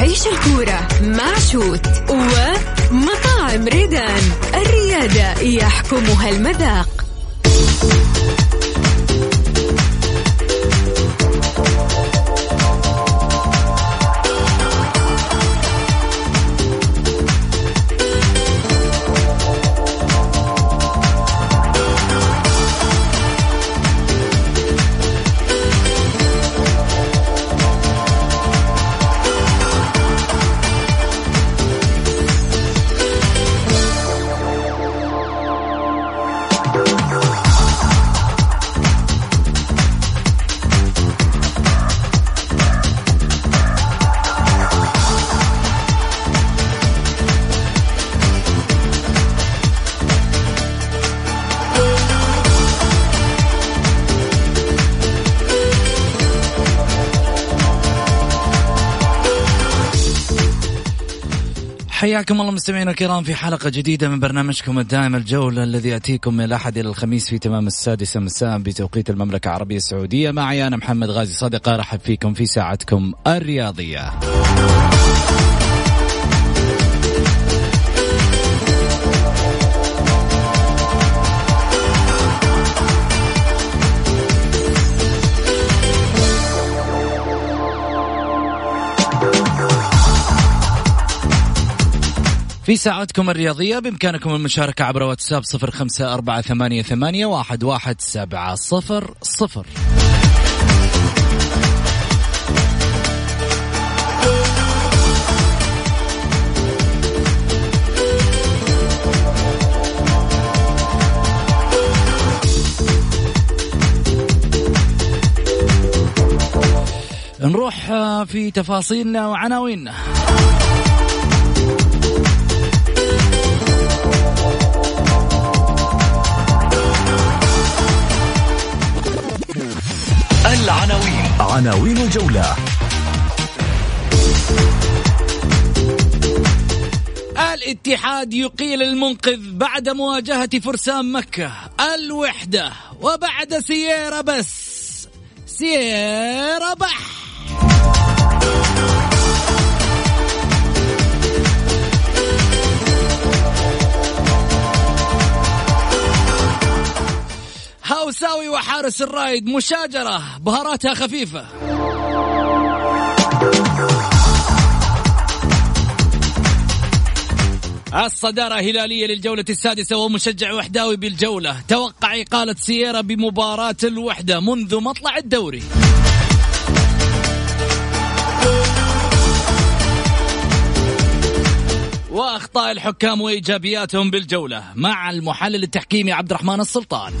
عيش الكورة مع شوت ومطاعم ريدان. الريادة يحكمها المذاق. حياكم الله مستمعينا الكرام في حلقة جديدة من برنامجكم الدائم الجولة الذي يأتيكم من الأحد إلى الخميس في تمام السادسة مساء بتوقيت المملكة العربية السعودية. معي أنا محمد غازي صدقة أرحب فيكم في ساعتكم الرياضية. في ساعتكم الرياضية بإمكانكم المشاركة عبر واتساب صفر خمسة أربعة ثمانية, ثمانية واحد, واحد سبعة صفر صفر. نروح آه، في تفاصيلنا وعناويننا. العناوين. عناوين الجولة. الاتحاد يقيل المنقذ بعد مواجهة فرسان مكة الوحدة وبعد سييرا بس. سييرا بح. هاوساوي وحارس الرايد مشاجرة بهاراتها خفيفة. الصدارة هلالية للجولة السادسة ومشجع وحداوي بالجولة. توقع إقالة سييرا بمباراة الوحدة منذ مطلع الدوري. وأخطاء الحكام وإيجابياتهم بالجولة مع المحلل التحكيمي عبد الرحمن السلطان.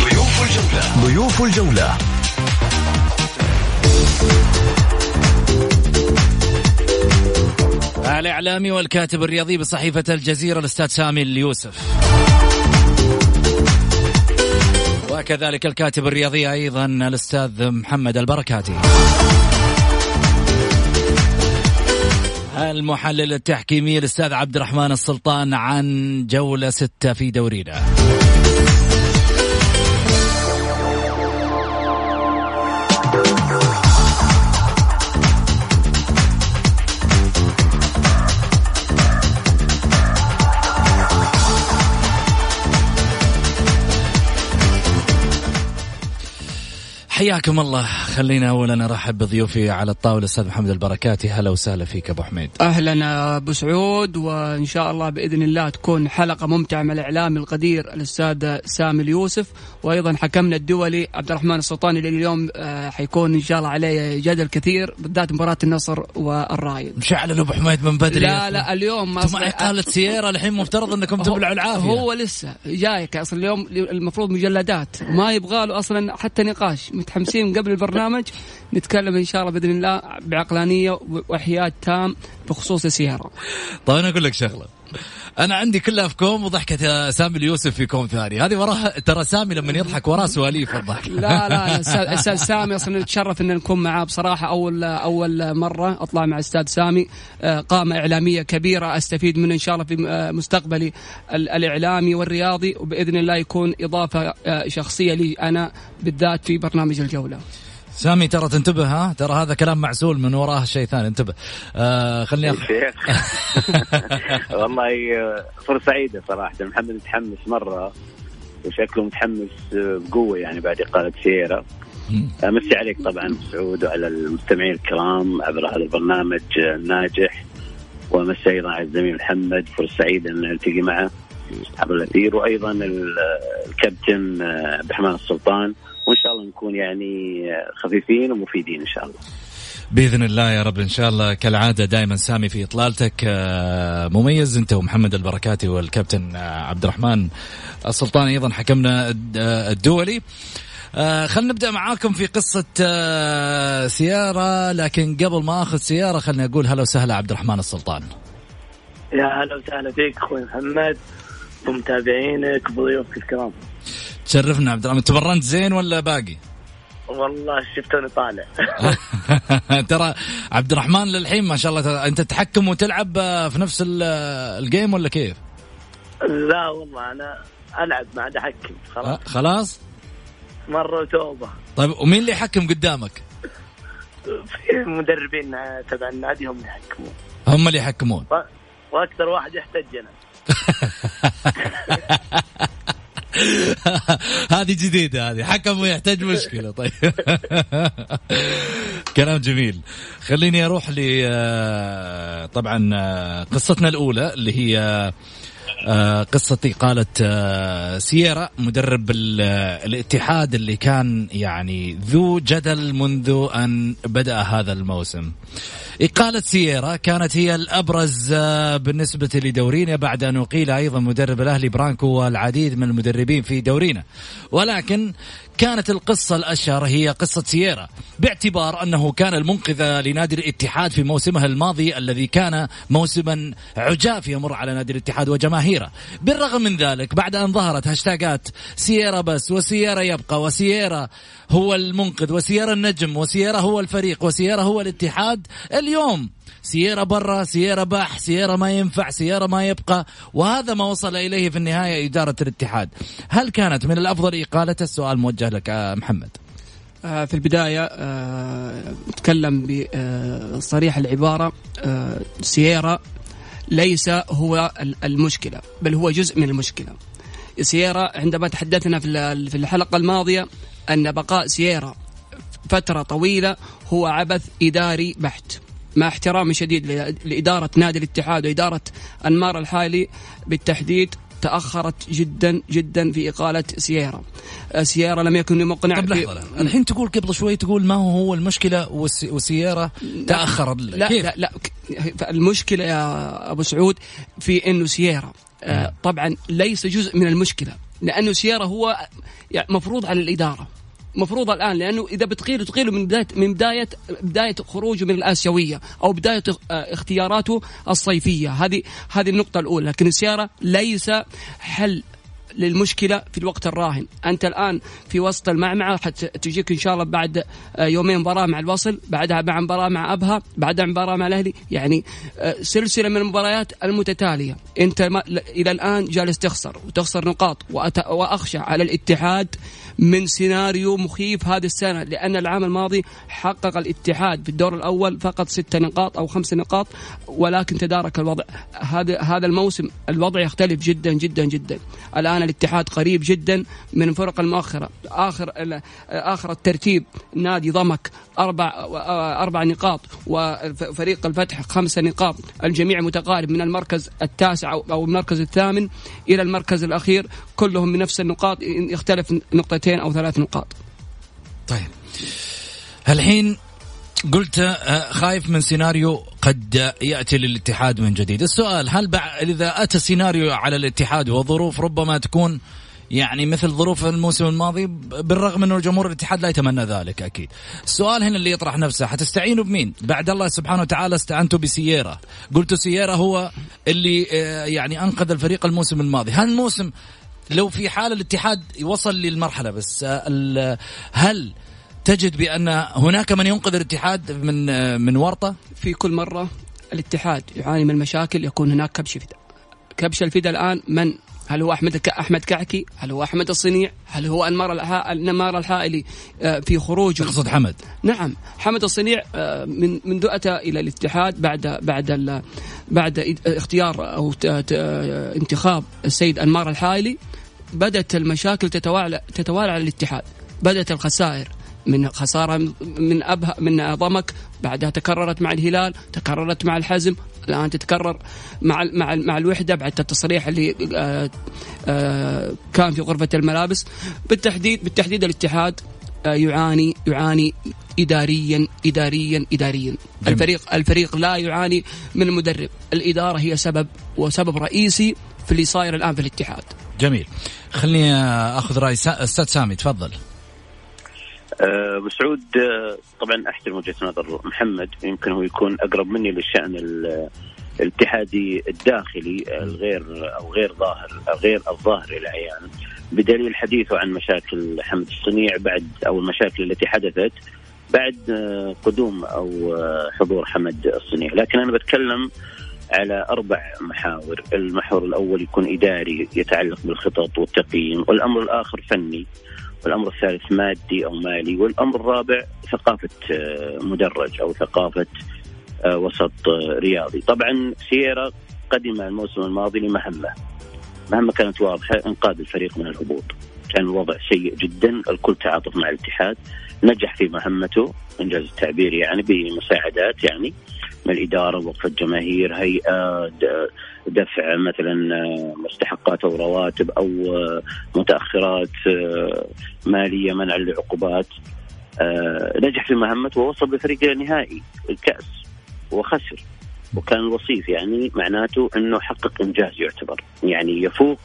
ضيوف الجولة. ضيوف الجولة. الإعلامي والكاتب الرياضي بصحيفة الجزيرة الأستاذ سامي اليوسف. وكذلك الكاتب الرياضي أيضا الأستاذ محمد البركاتي. المحلل التحكيمي الأستاذ عبد الرحمن السلطان عن جولة ستة في دورينا. حياكم الله. خلينا اولا ارحب بضيوفي على الطاولة. الاستاذ محمد البركاتي هلا وسهلا فيك أبو حميد. أهلا أبو سعود وإن شاء الله بإذن الله تكون حلقة ممتعة مع الإعلام القدير الأستاذ سامي اليوسف. وأيضا حكمنا الدولي عبد الرحمن السلطاني اللي اليوم آه، حيكون إن شاء الله عليه جدل كثير بالذات مباراة النصر والرايد مشعل ابو حميد من بدري. لا لا اليوم أنتم مع اقاله سيارة الحين مفترض أنكم تبلعوا العافية. هو لسه جايك أصلا اليوم المفروض مجلدات ما يبغى له أصلا حتى نقاش. متحمسين قبل البرنامج نتكلم إن شاء الله بإذن الله بعقلانية وحياد تام بخصوص السيارة. طيب أنا أقول لك شغلة أنا عندي كلها في كوم وضحكه سامي اليوسف في كوم ثاني هذه وراها ترى سامي لما يضحك وراه سواليف الضحك. لا لا أستاذ سامي أصلا نتشرف إن نكون معاه بصراحة. اول أول مرة أطلع مع أستاذ سامي آه، قامة إعلامية كبيرة أستفيد منه إن شاء الله في آه، مستقبلي الإعلامي والرياضي وبإذن الله يكون إضافة آه، شخصية لي أنا بالذات في برنامج الجولة. سامي ترى تنتبه ها؟ ترى هذا كلام معسول من وراه شيء ثاني. انتبه. آه خليني أخ... والله آه، فرصة سعيدة صراحة. محمد متحمس مرة وشكله متحمس بقوة يعني بعد إقالة سييرا أمسي عليك طبعا سعود وعلى المستمعين الكرام عبر هذا البرنامج الناجح. وأمسي أيضا على الزميل محمد فرصة سعيدة أن نلتقي معه. عبر الأثير وأيضا الكابتن آه، عبد الرحمن السلطان. وإن شاء الله نكون يعني خفيفين ومفيدين إن شاء الله. بإذن الله يا رب إن شاء الله. كالعادة دائما سامي في إطلالتك آه، مميز. أنت ومحمد البركاتي والكابتن آه، عبد الرحمن السلطان أيضا حكمنا آه، الدولي. خلينا نبدأ معاكم في قصة سيارة. لكن قبل ما أخذ سيارة خليني أقول هلا وسهلا عبد الرحمن السلطان. يا هلا وسهلا فيك أخوي محمد. ومتابعينك وضيوفك الكرام تشرفنا عبد الرحمن تمرنت زين ولا باقي؟ والله شفتوني طالع ترى عبد الرحمن للحين ما شاء الله أنت تحكم وتلعب في نفس الجيم ولا كيف؟ لا والله أنا ألعب ما عاد أحكم خلاص خلاص؟ مرة توبه طيب ومين اللي يحكم قدامك؟ في مدربين تبع النادي هم اللي يحكمون هم اللي يحكمون وأكثر واحد يحتج أنا هذه جديدة هذه. حكم ويحتاج مشكلة طيب. كلام جميل. خليني أروح ل آه، طبعا آه، قصتنا الأولى اللي هي آه، قصة إقالة سييرا مدرب الاتحاد اللي كان يعني ذو جدل منذ أن بدأ هذا الموسم. إقالة سييرا كانت هي الأبرز آه، بالنسبة لدورينا بعد أن أقيل أيضا مدرب الأهلي برانكو والعديد من المدربين في دورينا. ولكن كانت القصة الأشهر هي قصة سييرا باعتبار أنه كان المنقذ لنادي الاتحاد في موسمه الماضي الذي كان موسما عجاف يمر على نادي الاتحاد وجماهيره. بالرغم من ذلك بعد أن ظهرت هاشتاجات سييرا بس وسييرا يبقى وسييرا هو المنقذ وسييرا النجم وسييرا هو الفريق وسييرا هو الاتحاد اليوم. سيارة برا سيارة بح سيارة ما ينفع سيارة ما يبقى. وهذا ما وصل إليه في النهاية إدارة الاتحاد. هل كانت من الأفضل إقالة؟ السؤال موجه لك آه، محمد. آه، في البداية نتكلم بصريح العبارة سيارة ليس هو المشكلة بل هو جزء من المشكلة. سيارة عندما تحدثنا في الحلقة الماضية أن بقاء سيارة فترة طويلة هو عبث إداري بحت. مع احترامي شديد لإدارة نادي الاتحاد وإدارة أنمار الحالي بالتحديد تأخرت جدا جدا في إقالة سيارة آه، سيارة لم يكن مقنع طب لحظة الحين تقول قبل شوي تقول ما هو هو المشكلة وسيارة تأخر؟ لا كيف؟ لا لا المشكلة يا أبو سعود في أنه سيارة آه نعم. طبعا ليس جزء من المشكلة. لأنه سيارة هو يعني مفروض على الإدارة. مفروض الآن لأنه إذا بتقيله تقيله من بدايه من بدايه بداية خروجه من الآسيوية أو بداية اختياراته الصيفية. هذه هذه النقطة الأولى لكن السيارة ليس حل للمشكلة في الوقت الراهن. أنت الآن في وسط المعمعة حتجيك إن شاء الله بعد آه، يومين مباراة مع الوصل بعدها مع مباراة مع أبها بعدها مباراة مع الأهلي. يعني آه، سلسلة من المباريات المتتالية. أنت إلى الآن جالس تخسر وتخسر نقاط وأخشى على الاتحاد من سيناريو مخيف هذه السنة لأن العام الماضي حقق الاتحاد في الدور الأول فقط ست نقاط أو خمس نقاط ولكن تدارك الوضع. هذا هذا الموسم الوضع يختلف جدا جدا جدا. الآن الاتحاد قريب جدا من الفرق المؤخرة. آخر آخر الترتيب نادي ضمك أربع أربع نقاط وفريق الفتح خمس نقاط. الجميع متقارب من المركز التاسع أو المركز الثامن إلى المركز الأخير. كلهم بنفس النقاط يختلف نقطتين أو ثلاث نقاط. طيب. الحين قلت آه، خايف من سيناريو قد يأتي للاتحاد من جديد، السؤال هل إذا أتى سيناريو على الاتحاد وظروف ربما تكون يعني مثل ظروف الموسم الماضي بالرغم أنه جمهور الاتحاد لا يتمنى ذلك أكيد. السؤال هنا اللي يطرح نفسه حتستعينوا بمين؟ بعد الله سبحانه وتعالى استعنتوا بسييرا، قلتوا سييرا هو اللي آه، يعني أنقذ الفريق الموسم الماضي، هل الموسم لو في حال الاتحاد يوصل للمرحلة بس آه، هل تجد بأن هناك من ينقذ الاتحاد من من ورطة؟ في كل مرة الاتحاد يعاني من مشاكل يكون هناك كبش فدا. كبش الفدا الآن من؟ هل هو أحمد أحمد كعكي؟ هل هو أحمد الصنيع؟ هل هو أنمار النمار الحائلي آه، في خروجه؟ تقصد حمد؟ نعم، حمد الصنيع آه، من منذ أتى إلى الاتحاد بعد بعد بعد اختيار أو انتخاب السيد أنمار الحائلي بدأت المشاكل تتوالى تتوالى على الاتحاد، بدأت الخسائر من خسارة من أبها من ضمك بعدها تكررت مع الهلال تكررت مع الحزم. الآن تتكرر مع مع مع الوحدة بعد التصريح اللي آه، آه، كان في غرفة الملابس. بالتحديد بالتحديد الاتحاد آه، يعاني يعاني اداريا اداريا اداريا. جميل. الفريق الفريق لا يعاني من المدرب الإدارة هي سبب وسبب رئيسي في اللي صاير الآن في الاتحاد. جميل. خليني آخذ رأي أستاذ سامي تفضل. ابو سعود آه، طبعا احترم وجهة نظر محمد. يمكن هو يكون أقرب مني للشأن الاتحادي الداخلي الغير أو غير ظاهر غير الظاهر إلى عيان بدليل حديثه عن مشاكل حمد الصنيع بعد أو المشاكل التي حدثت بعد آه، قدوم أو حضور حمد الصنيع، لكن أنا بتكلم على أربع محاور، المحور الأول يكون إداري يتعلق بالخطط والتقييم، والأمر الآخر فني. والأمر الثالث مادي أو مالي والأمر الرابع ثقافة آه، مدرج أو ثقافة آه، وسط آه، رياضي. طبعا سييرا قدم الموسم الماضي لمهمه مهمه كانت واضحة إنقاذ الفريق من الهبوط. كان الوضع سيء جدا الكل تعاطف مع الاتحاد. نجح في مهمته انجاز التعبير يعني بمساعدات يعني من الإدارة وقف الجماهير هيئة دفع مثلا آه، مستحقات أو رواتب أو آه، متأخرات آه، مالية منع لعقوبات نجح في مهمته ووصل بفريق نهائي الكأس وخسر وكان الوصيف يعني معناته إنه حقق إنجاز يعتبر يعني يفوق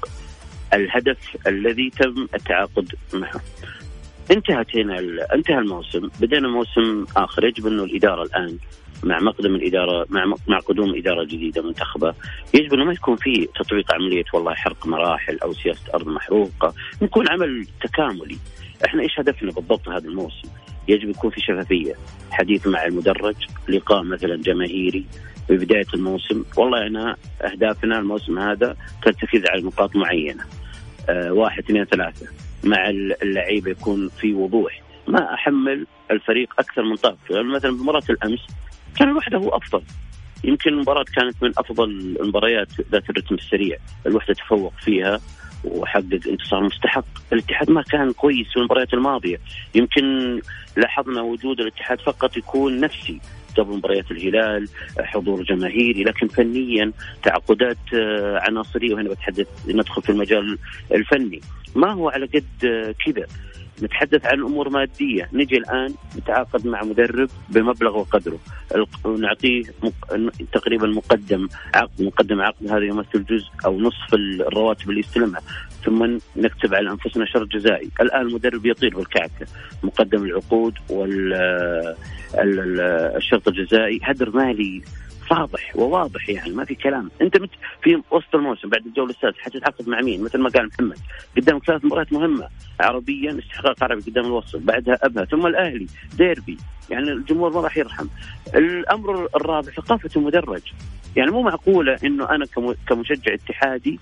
الهدف الذي تم التعاقد معه. انتهت هنا انتهى الموسم. بدينا موسم آخر. يجب أنه الإدارة الآن مع مقدم الإدارة مع مع قدوم إدارة جديدة منتخبة يجب أنه ما يكون في تطبيق عملية والله حرق مراحل أو سياسة أرض محروقة. يكون عمل تكاملي. إحنا إيش هدفنا بالضبط هذا الموسم؟ يجب يكون في شفافية. حديث مع المدرج لقاء مثلا جماهيري في بدايه الموسم. والله أنا أهدافنا الموسم هذا ترتكز على نقاط معينة. أه واحد اثنين ثلاثة. مع اللعيبه يكون في وضوح. ما أحمل الفريق أكثر من طرف. يعني مثلا بمباراه الأمس كان الوحدة هو أفضل. يمكن المباراة كانت من أفضل المباريات ذات الرتم السريع، الوحدة تفوق فيها وحقق انتصار مستحق، الاتحاد ما كان كويس في المباريات الماضية، يمكن لاحظنا وجود الاتحاد فقط يكون نفسي. قبل مباريات الهلال حضور جماهيري لكن فنيا تعاقدات آه، عناصرية وهنا بتحدث ندخل في المجال الفني. ما هو على قد آه، كذا؟ نتحدث عن امور مادية. نجي الآن نتعاقد مع مدرب بمبلغ وقدره. نعطيه تقريبا مقدم عقد مقدم عقد هذا يمثل جزء أو نصف الرواتب اللي يستلمها. ثم نكتب على أنفسنا شرط جزائي. الآن المدرب يطير بالكعكة. مقدم العقود والشرط الجزائي. هدر مالي واضح وواضح يعني ما في كلام. أنت مت في وسط الموسم بعد الجولة السادسة حتتعاقد مع مين؟ مثل ما قال محمد قدامك ثلاث مباريات مهمة عربيا استحقاق عربي قدام الوسط بعدها أبها ثم الأهلي ديربي. يعني الجمهور ما راح يرحم. الأمر الرابع ثقافة المدرج. يعني مو معقولة إنه أنا كمشجع اتحادي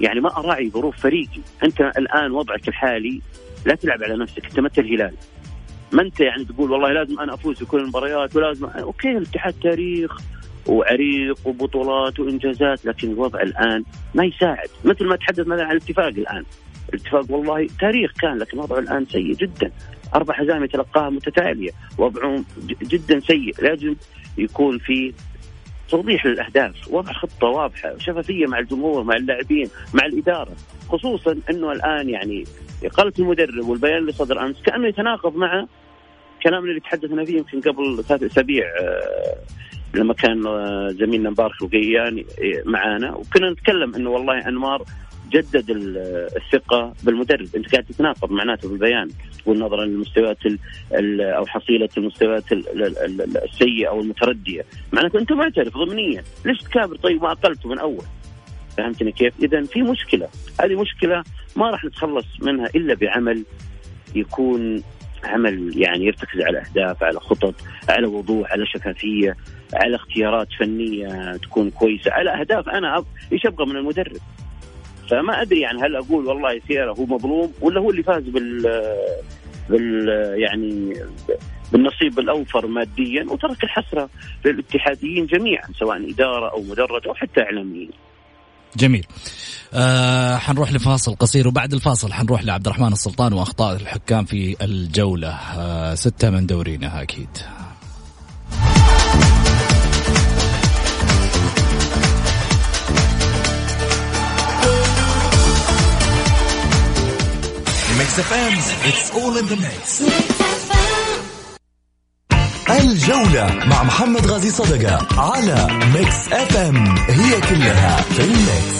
يعني ما أراعي ظروف فريقي. أنت الآن وضعك الحالي لا تلعب على نفسك أنت مثل الهلال؟ ما أنت يعني تقول والله لازم أنا أفوز في كل المباريات ولازم أوكي الاتحاد تاريخ وعريق وبطولات وإنجازات لكن الوضع الآن ما يساعد. مثل ما تحدث مثلا عن الاتفاق الآن. الاتفاق والله تاريخ كان لكن وضعه الآن سيء جدا. أربع حزام يتلقاها متتالية. وضعهم جدا سيء. لازم يكون في توضيح للاهداف وضع خطة واضحة شفافية مع الجمهور مع اللاعبين مع الإدارة. خصوصا إنه الآن يعني إقالة المدرب والبيان اللي صدر أمس كأنه يتناقض مع كلامنا اللي تحدثنا فيه يمكن قبل ثلاث أسابيع آه، لما كان آه، زميلنا مبارك الغيان معانا. وكنا نتكلم إنه والله انمار جدد الثقة بالمدرب. أنت قاعد تتناقض معناته بالبيان تقول للمستويات أو حصيلة المستويات السيئة أو المتردية. معناته أنت معترف ضمنيا. ليش تكابر؟ طيب ما اقلته من أول. فهمتني كيف؟ اذا في مشكلة، هذه مشكلة ما راح نتخلص منها إلا بعمل يكون عمل يعني يرتكز على أهداف، على خطط، على وضوح، على شفافية، على اختيارات فنية تكون كويسة، على أهداف أنا إيش أبغى من المدرب؟ فما أدري يعني هل أقول والله سيارة هو مظلوم ولا هو اللي فاز بال بال يعني بالنصيب الأوفر ماديا وترك الحسرة للاتحاديين جميعا سواء إدارة أو مدرج أو حتى إعلاميين. جميل آه حنروح لفاصل قصير وبعد الفاصل حنروح لعبد الرحمن السلطان وأخطاء الحكام في الجولة آه ستة من دورينا أكيد FM it's all in the mix الجولة مع محمد غازي صدقة على Mix FM هي كلها في ال mix.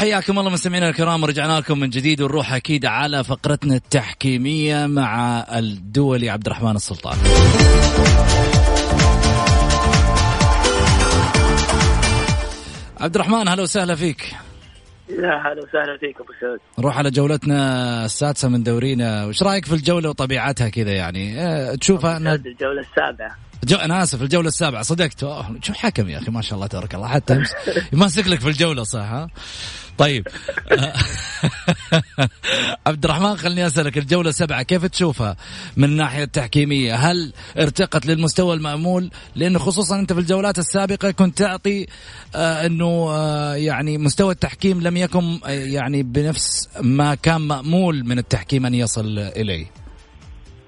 حياكم الله مستمعينا الكرام ورجعنا لكم من جديد ونروح أكيد على فقرتنا التحكيمية مع الدولي عبد الرحمن السلطان. عبد الرحمن هلا وسهلا فيك. يا هلا وسهلا فيك أبو سعود. نروح على جولتنا السادسة من دورينا، وش رأيك في الجولة وطبيعتها كذا يعني؟ أه تشوفها أن... الجولة السابعة. جو أنا آسف الجولة السابعة صدقت شوف حكم يا أخي ما شاء الله تبارك الله حتى يمسك لك في الجولة صح ها طيب عبد الرحمن خليني أسألك الجولة سبعة كيف تشوفها من الناحية التحكيمية؟ هل ارتقت للمستوى المأمول؟ لأنه خصوصا أنت في الجولات السابقة كنت تعطي آه إنه آه يعني مستوى التحكيم لم يكن آه يعني بنفس ما كان مأمول من التحكيم أن يصل إليه.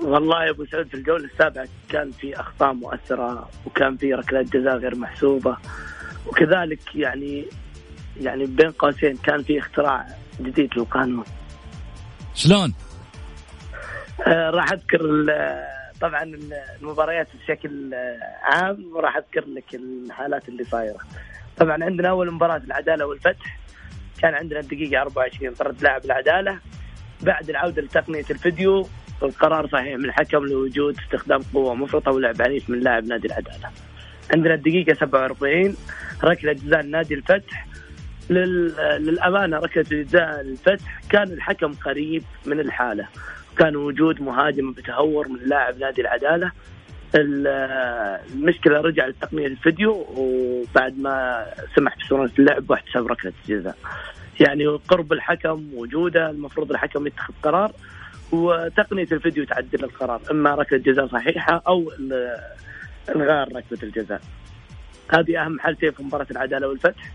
والله يا أبو سعود في الجولة السابعة كان في أخطاء مؤثرة وكان في ركلات جزاء غير محسوبة وكذلك يعني يعني بين قوسين كان في اختراع جديد للقانون شلون؟ آه راح أذكر طبعا المباريات بشكل عام وراح أذكر لك الحالات اللي صايرة. طبعا عندنا أول مباراة العدالة والفتح كان عندنا الدقيقة 24 طرد لاعب العدالة بعد العودة لتقنية الفيديو القرار صحيح من الحكم لوجود استخدام قوة مفرطة ولعب عنيف من لاعب نادي العدالة. عندنا الدقيقة 47 ركلة جزاء نادي الفتح للأمانة ركلة جزاء الفتح كان الحكم قريب من الحالة. كان وجود مهاجم بتهور من لاعب نادي العدالة. المشكلة رجع لتقنية الفيديو وبعد ما سمح بصورة اللعب واحتساب ركلة الجزاء. يعني قرب الحكم وجوده المفروض الحكم يتخذ قرار وتقنية الفيديو تعدل القرار. إما ركلة جزاء صحيحة أو الغاء ركلة الجزاء. هذه أهم حالتين في مباراة العدالة والفتح.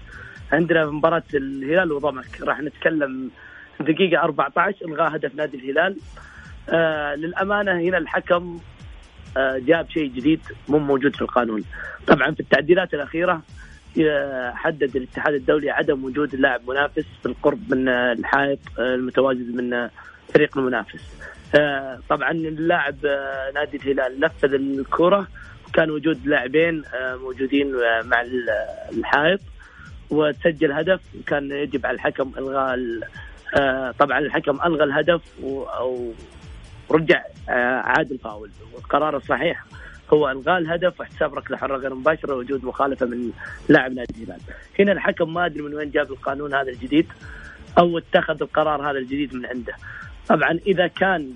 عندنا مباراة الهلال وضمك راح نتكلم دقيقة 14 الغاء هدف نادي الهلال. آه للأمانة هنا الحكم آه جاب شيء جديد مو موجود في القانون. طبعا في التعديلات الأخيرة آه، حدد الاتحاد الدولي عدم وجود لاعب منافس بالقرب من الحائط آه، المتواجد من فريق المنافس. آه، طبعا اللاعب نادي الهلال نفذ الكرة وكان وجود لاعبين موجودين مع الحائط. وتسجل هدف وكان يجب على الحكم إلغاء آه، طبعا الحكم ألغى الهدف أو رجع آه، عاد الفاول والقرار الصحيح هو إلغاء الهدف واحتساب ركلة حرة غير مباشرة وجود مخالفة من لاعب نادي الهلال. هنا الحكم ما أدري من وين جاب القانون هذا الجديد أو اتخذ القرار هذا الجديد من عنده. طبعا إذا كان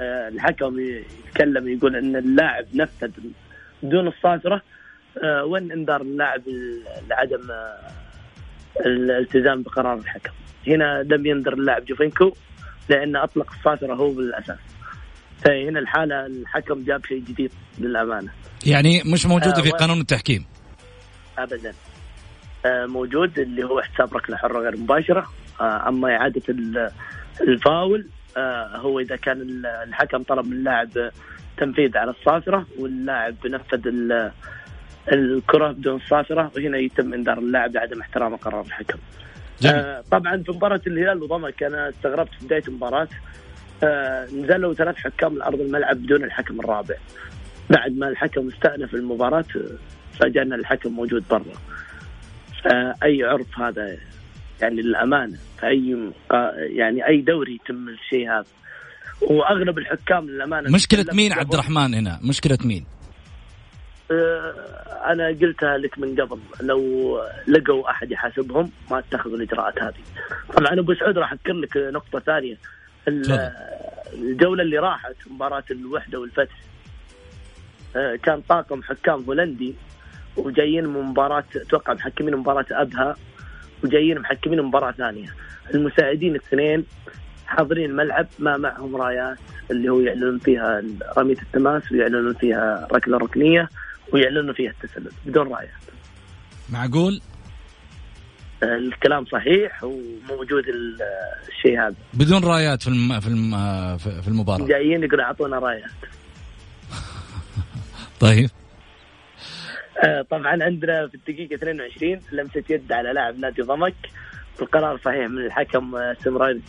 آه، الحكم يتكلم يقول إن اللاعب نفذ بدون الصافره وين انذار اللاعب لعدم الالتزام بقرار الحكم. هنا لم ينذر اللاعب جوفينكو لأنه أطلق الصافرة هو بالأساس. فهنا الحالة الحكم جاب شيء جديد للأمانة. يعني مش موجودة آه في قانون التحكيم. أبدا. آه موجود اللي هو احتساب ركلة حرة غير مباشرة. آه أما إعادة الفاول آه هو إذا كان الحكم طلب من اللاعب تنفيذ على الصافرة واللاعب نفذ الكرة بدون صافرة وهنا يتم إنذار اللاعب بعدم احترام قرار الحكم. آه طبعا في مباراة الهلال وضمك أنا استغربت في بداية المباراة. آه نزلوا ثلاث حكام أرض الملعب بدون الحكم الرابع. بعد ما الحكم استأنف المباراة فاجأنا الحكم موجود برا. آه أي عرف هذا؟ يعني للأمانة في أي يعني أي دوري يتم الشيء هذا. وأغلب الحكام للأمانة مشكلة مين عبد الرحمن هنا؟ مشكلة مين؟ آه، أنا قلتها لك من قبل لو لقوا أحد يحاسبهم ما اتخذوا الإجراءات هذه. طبعا أبو سعود راح أذكر لك نقطة ثانية. الجولة اللي راحت مباراة الوحدة والفتح آه، كان طاقم حكام هولندي وجايين من مباراة أتوقع محكمين مباراة أبها وجايين محكمين مباراة ثانية. المساعدين الاثنين حاضرين الملعب ما معهم رايات اللي هو يعلنون فيها رمية التماس ويعلنون فيها ركلة ركنية. ويعلنوا فيها التسلل بدون رايات. معقول؟ الكلام صحيح وموجود الشيء هذا. بدون رايات في الم... في الم... في المباراة. جايين يقولوا أعطونا رايات. طيب. آه، طبعا عندنا في الدقيقة 22 لمسة يد على لاعب نادي ضمك القرار صحيح من الحكم آه، استمرار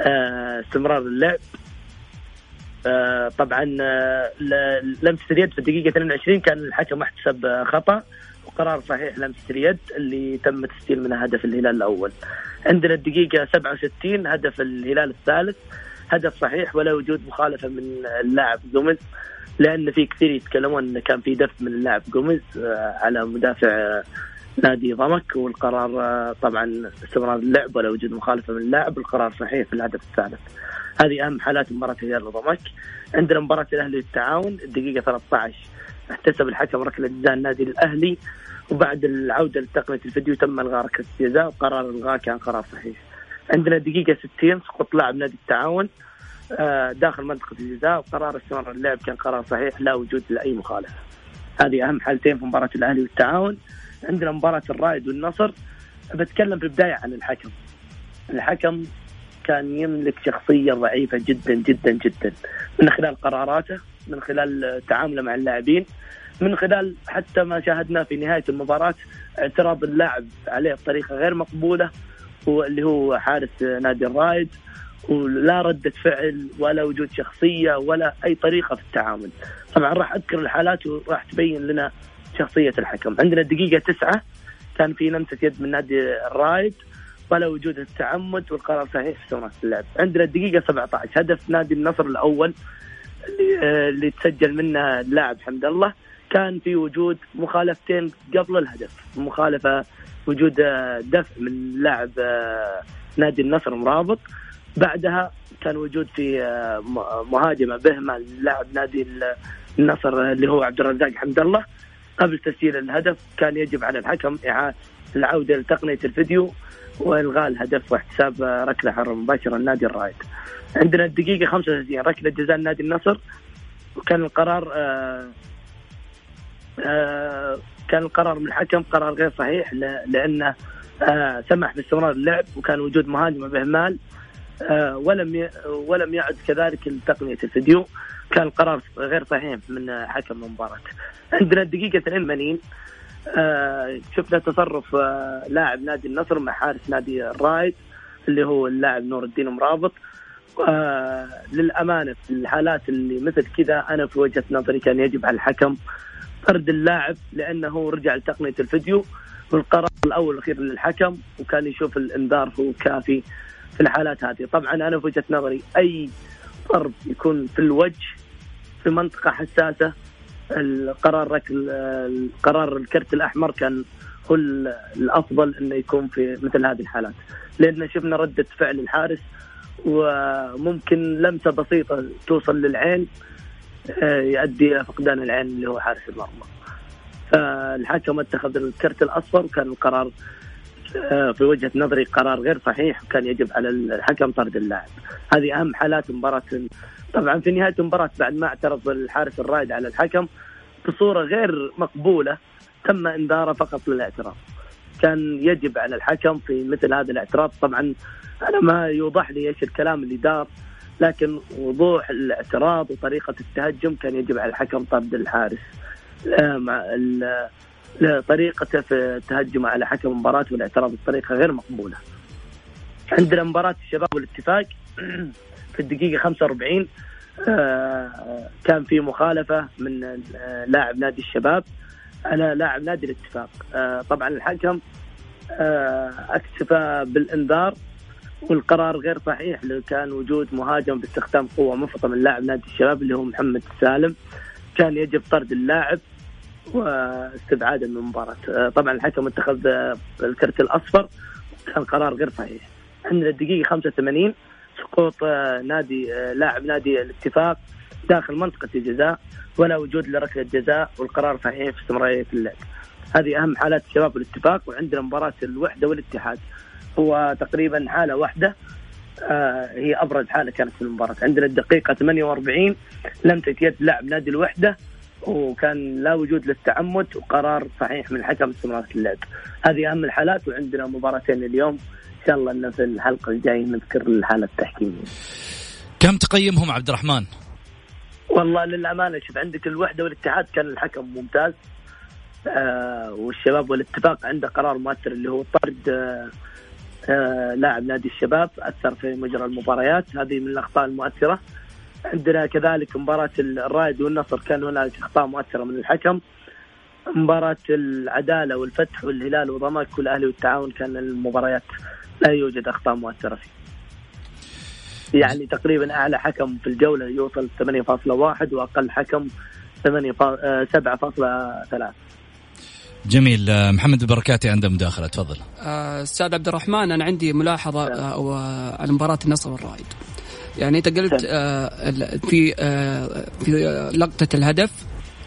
آه، استمرار اللعب طبعا لمسة اليد في الدقيقة 22 كان الحكم احتسب خطأ وقرار صحيح لمسة اليد اللي تم تسجيل منها هدف الهلال الأول. عندنا الدقيقة 67 هدف الهلال الثالث هدف صحيح ولا وجود مخالفة من اللاعب جوميز لأن في كثير يتكلمون انه كان في دف من اللاعب جوميز على مدافع نادي ضمك والقرار طبعا استمرار اللعب ولا وجود مخالفة من اللاعب القرار صحيح في الهدف الثالث. هذه أهم حالات مباراة الهلال وضمك. عندنا مباراة الأهلي والتعاون الدقيقة 13 احتسب الحكم ركلة جزاء النادي الأهلي وبعد العودة لتقنية الفيديو تم إلغاء ركلة الجزاء وقرار إلغاء كان قرار صحيح. عندنا الدقيقه 60 سقوط لاعب نادي التعاون آه، داخل منطقة الجزاء وقرار استمرار اللعب كان قرار صحيح لا وجود لأي مخالفة. هذه أهم حالتين في مباراة الأهلي والتعاون. عندنا مباراة الرائد والنصر بتكلم في البداية عن الحكم الحكم كان يملك شخصية ضعيفة جدا جدا جدا. من خلال قراراته من خلال تعامله مع اللاعبين من خلال حتى ما شاهدناه في نهاية المباراة اعتراض اللاعب عليه بطريقة غير مقبولة واللي هو حارس نادي الرائد ولا ردة فعل ولا وجود شخصية ولا أي طريقة في التعامل. طبعا راح أذكر الحالات وراح تبين لنا شخصية الحكم. عندنا الدقيقه تسعة كان في لمسه يد من نادي الرايد ولا وجود التعمد والقرار صحيح في سنة اللعب. عندنا الدقيقة 17 هدف نادي النصر الأول اللي, آه، اللي تسجل منه اللاعب حمد الله. كان في وجود مخالفتين قبل الهدف. مخالفة وجود آه، دفع من لاعب آه، نادي النصر مرابط. بعدها كان وجود في مهاجمة بهمة لاعب نادي النصر اللي هو عبد الرزاق حمد الله. قبل تسجيل الهدف كان يجب على الحكم إعادة العودة لتقنية الفيديو وإلغاء الهدف واحتساب ركلة حرة مباشرة لنادي الرائد. عندنا الدقيقة 35 ركلة جزاء نادي النصر وكان القرار آه آه كان القرار من الحكم قرار غير صحيح لأنه آه سمح باستمرار اللعب وكان وجود مهاجمه بإهمال ولم ولم يعد كذلك لتقنية الفيديو كان القرار غير صحيح من حكم المباراة. عندنا الدقيقة 82 آه شفنا تصرف آه لاعب نادي النصر مع حارس نادي الرايد اللي هو اللاعب نور الدين مرابط. آه للأمانة في الحالات اللي مثل كذا أنا في وجهة نظري كان يجب على الحكم طرد اللاعب لأنه رجع لتقنية الفيديو والقرار الأول والأخير للحكم وكان يشوف الإنذار هو كافي في الحالات هذه. طبعا أنا في وجهة نظري أي ضرب يكون في الوجه في منطقة حساسة القرار القرار الكرت الأحمر كان هو الأفضل إنه يكون في مثل هذه الحالات. لأن شفنا ردة فعل الحارس وممكن لمسة بسيطة توصل للعين آه، يؤدي إلى فقدان العين اللي هو حارس المرمى. فالحكم اتخذ الكرت الأصفر وكان القرار آه، في وجهة نظري قرار غير صحيح وكان يجب على الحكم طرد اللاعب. هذه أهم حالات مباراة طبعا في نهاية المباراة بعد ما اعترض الحارس الرائد على الحكم بصورة غير مقبولة تم إنذاره فقط للاعتراض. كان يجب على الحكم في مثل هذا الاعتراض. طبعا أنا ما يوضح لي إيش الكلام اللي دار لكن وضوح الاعتراض وطريقة التهجم كان يجب على الحكم طرد الحارس. مع طريقته في التهجم على حكم المباراة والاعتراض بطريقة غير مقبولة. عندنا مباراة الشباب والاتفاق في الدقيقة 45 آه، كان في مخالفة من آه، لاعب نادي الشباب. على لاعب نادي الاتفاق. آه، طبعا الحكم اكتفى بالإنذار والقرار غير صحيح لو كان وجود مهاجم باستخدام قوة مفرطة من لاعب نادي الشباب اللي هو محمد السالم كان يجب طرد اللاعب واستبعاده من المباراة. طبعا الحكم اتخذ الكرت الأصفر كان قرار غير صحيح. عندنا الدقيقة 85 سقوط آه، نادي لاعب نادي الاتفاق داخل منطقة الجزاء ولا وجود لركلة جزاء والقرار صحيح في استمرارية اللعب. هذه أهم حالات الشباب والاتفاق وعندنا مباراة الوحدة والاتحاد. هو تقريبا حالة واحدة هي أبرز حالة كانت في المباراة. عندنا الدقيقة 48 لمسة يد لاعب نادي الوحدة وكان لا وجود للتعمد وقرار صحيح من حكم استمرار اللعب. هذه أهم الحالات وعندنا مباراتين اليوم شاء الله إنه في الحلقة الجاية نذكر الحالة التحكيمية. كم تقيمهم عبد الرحمن؟ والله للأمانة شوف عندك الوحدة والاتحاد كان الحكم ممتاز. آه والشباب والاتفاق عنده قرار مؤثر اللي هو طرد آه آه لاعب نادي الشباب أثر في مجرى المباريات. هذه من الأخطاء المؤثرة. عندنا كذلك مباراة الرائد والنصر كان هناك أخطاء مؤثرة من الحكم. مباراة العدالة والفتح والهلال وضمك والأهلي والتعاون كان المباريات لا يوجد أخطاء مؤثرة فيه. يعني تقريبا أعلى حكم في الجولة يوصل 8.1 وأقل حكم 7.3 جميل. آه، محمد البركاتي عنده مداخلة تفضل. آه، أستاذ عبد الرحمن أنا عندي ملاحظة آه، على مباراة النصر والرائد. يعني أنت قلت آه في آه في لقطة الهدف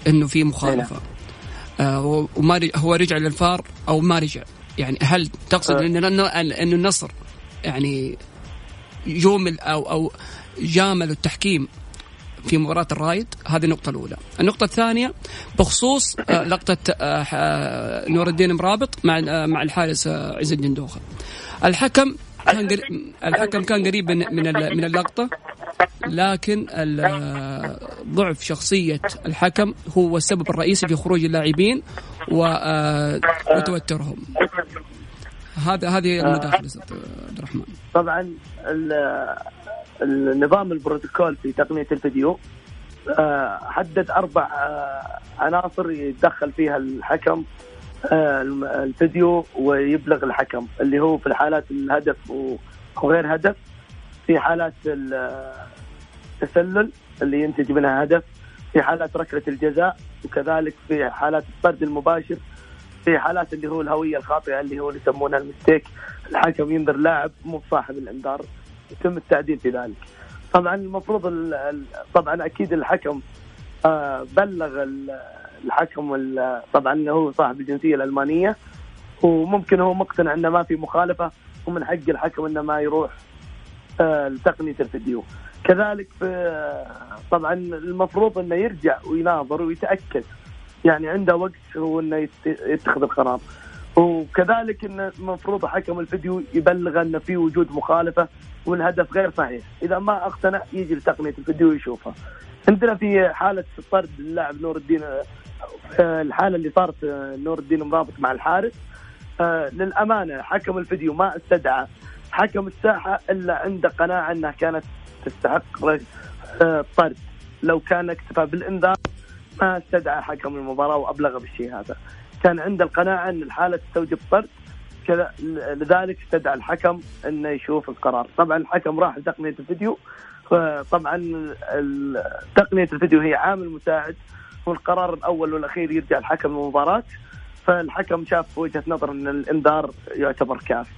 إنه في مخالفة. آه وما هو رجع للفار أو ما رجع. يعني هل تقصد آه. انه انه النصر يعني جومل أو أو جاملوا التحكيم في مباراة الرايد هذه النقطة الأولى. النقطة الثانية بخصوص آه، لقطة آه، نور الدين مرابط مع مع الحارس عز الدين دوخة. الحكم كان الحكم كان قريب من من اللقطة لكن ضعف شخصية الحكم هو السبب الرئيسي في خروج اللاعبين آه، وتوترهم. هذا هذه المداخلة عبد الرحمن. طبعا النظام البروتوكول في تقنية الفيديو آه، حدد أربع آه، عناصر يتدخل فيها الحكم. الفيديو ويبلغ الحكم. اللي هو في الحالات الهدف وغير هدف في حالات التسلل اللي ينتج منها هدف في حالات ركلة الجزاء وكذلك في حالات الطرد المباشر في حالات اللي هو الهوية الخاطئة اللي هو اللي يسمونها المستيك. الحكم ينذر لاعب مو صاحب الانذار يتم التعديل في ذلك. طبعا المفروض طبعا أكيد الحكم آه، بلغ الحكم طبعا هو صاحب الجنسية الألمانية. وممكن هو مقتنع إنه ما في مخالفة ومن حق الحكم إنه ما يروح آه، لتقنية الفيديو. كذلك في آه، طبعا المفروض إنه يرجع ويناظر ويتأكد. يعني عنده وقت هو إنه يتخذ القرار. وكذلك انه المفروض حكم الفيديو يبلغ إنه في وجود مخالفة والهدف غير صحيح. إذا ما أقتنع يجي لتقنية الفيديو ويشوفها عندنا في حالة طرد اللاعب نور الدين آه، الحالة اللي صارت آه، نور الدين مرابط مع الحارس. آه، للأمانة حكم الفيديو ما استدعى. حكم الساحة إلا عنده قناعة إنها كانت تستحق طرد. لو كان اكتفى بالإنذار ما استدعى حكم المباراة وأبلغ بالشيء هذا. كان عنده القناعة إن الحالة تستوجب طرد. لذلك استدعى الحكم إنه يشوف القرار. طبعا الحكم راح لتقنيه الفيديو. طبعا تقنية الفيديو هي عامل مساعد والقرار الأول والأخير يرجع لحكم المباراه فالحكم شاف وجهة نظر إن الإنذار يعتبر كافي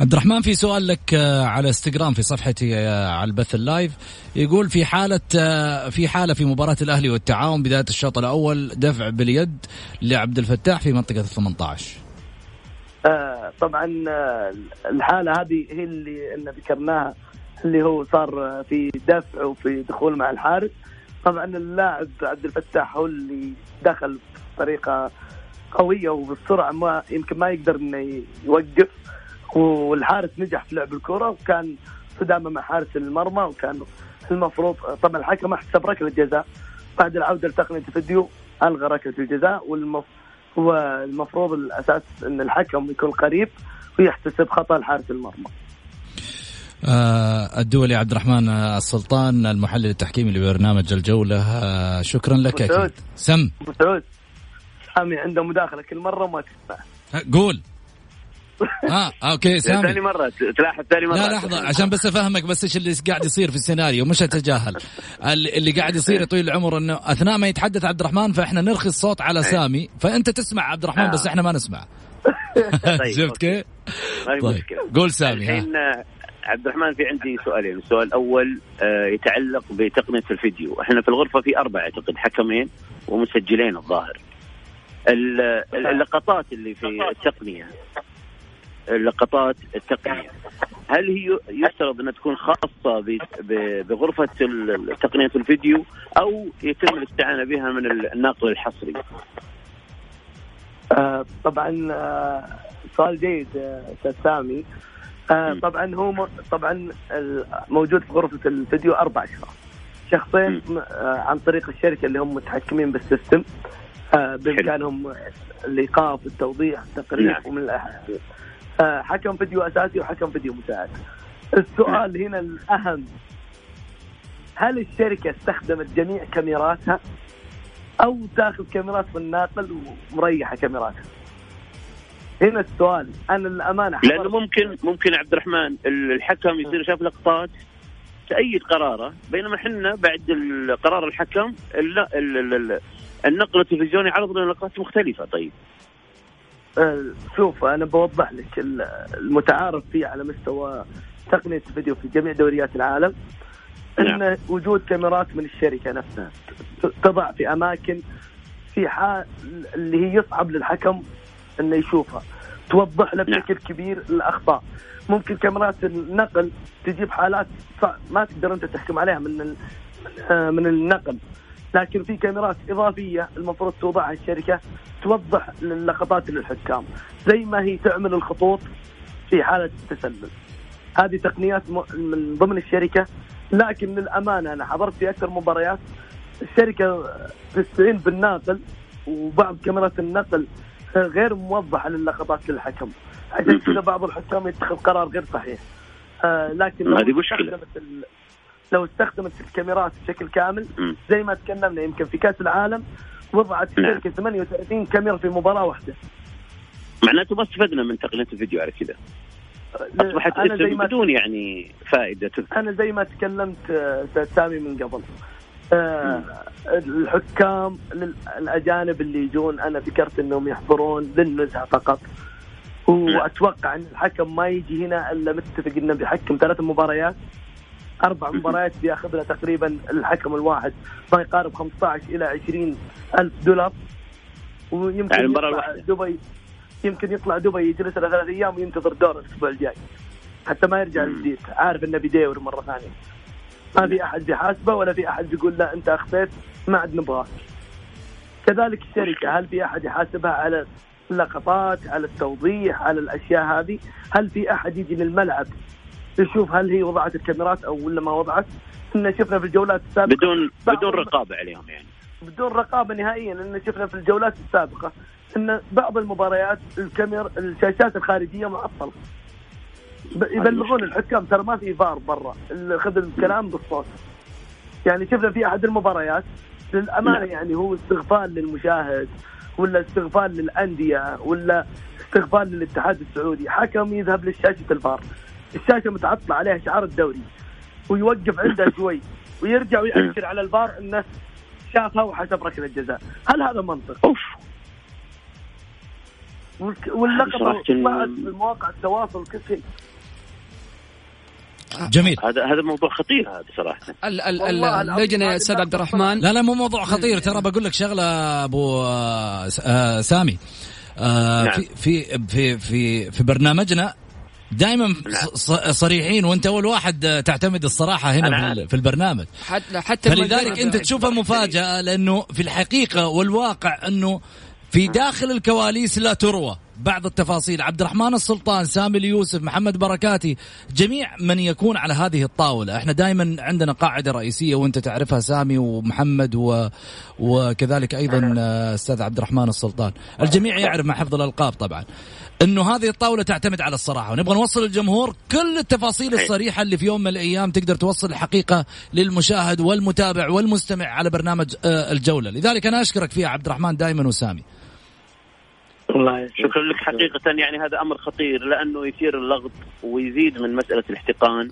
عبد الرحمن في سؤال لك آه، على إنستغرام في صفحتي آه، على البث ال live. يقول في حالة آه، في حالة في مباراة الأهلي والتعاون بداية الشوط الأول دفع باليد لعبد الفتاح في منطقة ال 18 آه طبعا الحالة هذه هي اللي ذكرناها اللي هو صار في دفع وفي دخول مع الحارس. طبعا اللاعب عبد الفتاح هو اللي دخل بطريقة قوية وبالسرعه ما يمكن ما يقدر إنه يوقف. والحارس نجح في لعب الكرة وكان صدامة مع حارس المرمى وكان المفروض طبعا الحكم احتسب ركلة جزاء بعد العودة لتقنية الفيديو ألغى ركلة الجزاء والمف هو المفروض الأساس إن الحكم يكون قريب ويحتسب خطأ الحارس المرمى. آه الدولي عبد الرحمن السلطان المحلل التحكيمي لبرنامج الجولة. آه شكرا لك أكيد. سم. سعود سامي عنده مداخلة كل مرة ما تسمع. قول. آه أوكي سامي. ثاني مرة تلاحظ ثاني مرة. لا لحظة عشان بس أفهمك بس إيش اللي قاعد يصير في السيناريو مش أتجاهل. اللي قاعد يصير طويل العمر إنه أثناء ما يتحدث عبد الرحمن فإحنا نرخي الصوت على سامي فأنت تسمع عبد الرحمن بس إحنا ما نسمع. طيب، شفت كيف؟ طيب قول سامي الحين عبد الرحمن في عندي سؤالين، السؤال الأول آه، يتعلق بتقنية الفيديو، إحنا في الغرفة في أربع أعتقد حكمين ومسجلين الظاهر. اللقطات اللي في التقنية. اللقطات التقنية. هل هي يفترض أنها تكون خاصة بغرفة تقنية الفيديو أو يتم الاستعانة بها من الناقل الحصري؟ آه طبعا آه سؤال جيد آه، أستاذ سامي. آه طبعا هو طبعا موجود في غرفة الفيديو أربع أشخاص. شخصين آه عن طريق الشركة اللي هم متحكمين بالسيستم. آه بإمكانهم الايقاف التوضيح التقرير نعم. ومن. آه حكم فيديو أساسي وحكم فيديو مساعد. السؤال نعم. هنا الأهم. هل الشركة استخدمت جميع كاميراتها؟ أو تاخذ كاميرات من الناقل ومريحة كاميراتها؟ هنا السؤال أنا الامانه لأنه ممكن ممكن عبد الرحمن الحكم يصير شاف لقطات تأيد قراره بينما إحنا بعد قرار الحكم النقل التلفزيوني عرض لنا لقطات مختلفة. طيب. أه، شوف أنا بوضح لك المتعارف فيه على مستوى تقنية الفيديو في جميع دوريات العالم. نعم. ان وجود كاميرات من الشركة نفسها تضع في أماكن في حال اللي هي يصعب للحكم إنه يشوفها. توضح له نعم. بشكل كبير الاخطاء ممكن كاميرات النقل تجيب حالات ما تقدر أنت تحكم عليها من من النقل. لكن في كاميرات إضافية المفروض توضعها الشركة توضح اللقطات للحكام. زي ما هي تعمل الخطوط في حالة التسلل. هذه تقنيات من ضمن الشركة. لكن للأمانة أنا حضرت في أكثر مباريات الشركة تستعين بالناقل وبعض كاميرات النقل غير موضحه للقطات للحكم. عشان كذا بعض الحكام يتخذ قرار غير صحيح. آه لكن هذه مشكلة. لو استخدمت الكاميرات بشكل كامل زي ما تكلمنا يمكن في كأس العالم وضعت نعم. الشركة 38 كاميرا في مباراة واحدة. معناته ما استفدنا من تقنية الفيديو على كذا. أصبحت أنا زي ما بدون يعني فائدة أنا زي ما تكلمت آه، سامي من قبل. الحكام الأجانب اللي يجون أنا ذكرت إنهم يحضرون للنزهة فقط. وأتوقع إن الحكم ما يجي هنا إلا متفق إنه بيحكم ثلاث مباريات. أربع مباريات بياخذ له تقريبا الحكم الواحد. ما يقارب 15 إلى 20 ألف دولار. ويمكن يعني يطلع دبي يمكن يطلع دبي يجلس له ثلاث أيام وينتظر دور الأسبوع الجاي. حتى ما يرجع جديد عارف إنه بيدور مرة ثانية. ما في أحد بيحاسبه ولا في أحد بيقول لا أنت أخطيت ما عاد نبغاك. كذلك الشركة هل في أحد يحاسبها على اللقطات على التوضيح على الأشياء هذه؟ هل في أحد يجي للملعب يشوف هل هي وضعت الكاميرات أو ولا ما وضعت؟ إحنا شفنا في الجولات السابقة بدون بدون رقابة عليهم يعني. بدون رقابة نهائيا لأن شفنا في الجولات السابقة إن بعض المباريات الكاميرا الشاشات الخارجية معطلة. يبلغون الحكام ترى ما في فار برا. خذ الكلام بالصوت. يعني شفنا في أحد المباريات للأمانة نعم. يعني هو استغفال للمشاهد ولا استغفال للأندية ولا استغفال للاتحاد السعودي. حكم يذهب لشاشه الفار. الشاشة متعطلة عليها شعار الدوري. ويوقف عندها شوي ويرجع ويأشر على الفار إنه شافها وحسب ركلة الجزاء هل هذا منطق؟ أوف. واللقطه طلعت في مواقع التواصل كل شيء جميل. هذا هذا موضوع خطير هذا صراحة. اللجنة يا أستاذ عبد الرحمن لا لا مو موضوع خطير. ترى بقول لك شغلة أبو آه، آه، سامي. آه نعم. في في في في في برنامجنا دائما نعم. صريحين وأنت أول واحد تعتمد الصراحة هنا في. ال- البرنامج. حتى حتى فلذلك أنت تشوفها مفاجأة لأنه في الحقيقة والواقع أنه في داخل الكواليس لا تروى. بعض التفاصيل. عبد الرحمن السلطان سامي اليوسف محمد بركاتي جميع من يكون على هذه الطاولة. إحنا دائما عندنا قاعدة رئيسية وأنت تعرفها سامي ومحمد و... وكذلك أيضا آه، أستاذ عبد الرحمن السلطان. الجميع يعرف مع حفظ الألقاب طبعا. إنه هذه الطاولة تعتمد على الصراحة. ونبغى نوصل للجمهور كل التفاصيل الصريحة اللي في يوم من الأيام تقدر توصل الحقيقة للمشاهد والمتابع والمستمع على برنامج آه، الجولة. لذلك أنا أشكرك فيها عبد الرحمن دائما وسامي. الله يسلمك. شكرا لك. حقيقة يعني هذا أمر خطير لأنه يثير اللغط ويزيد من مسألة الاحتقان.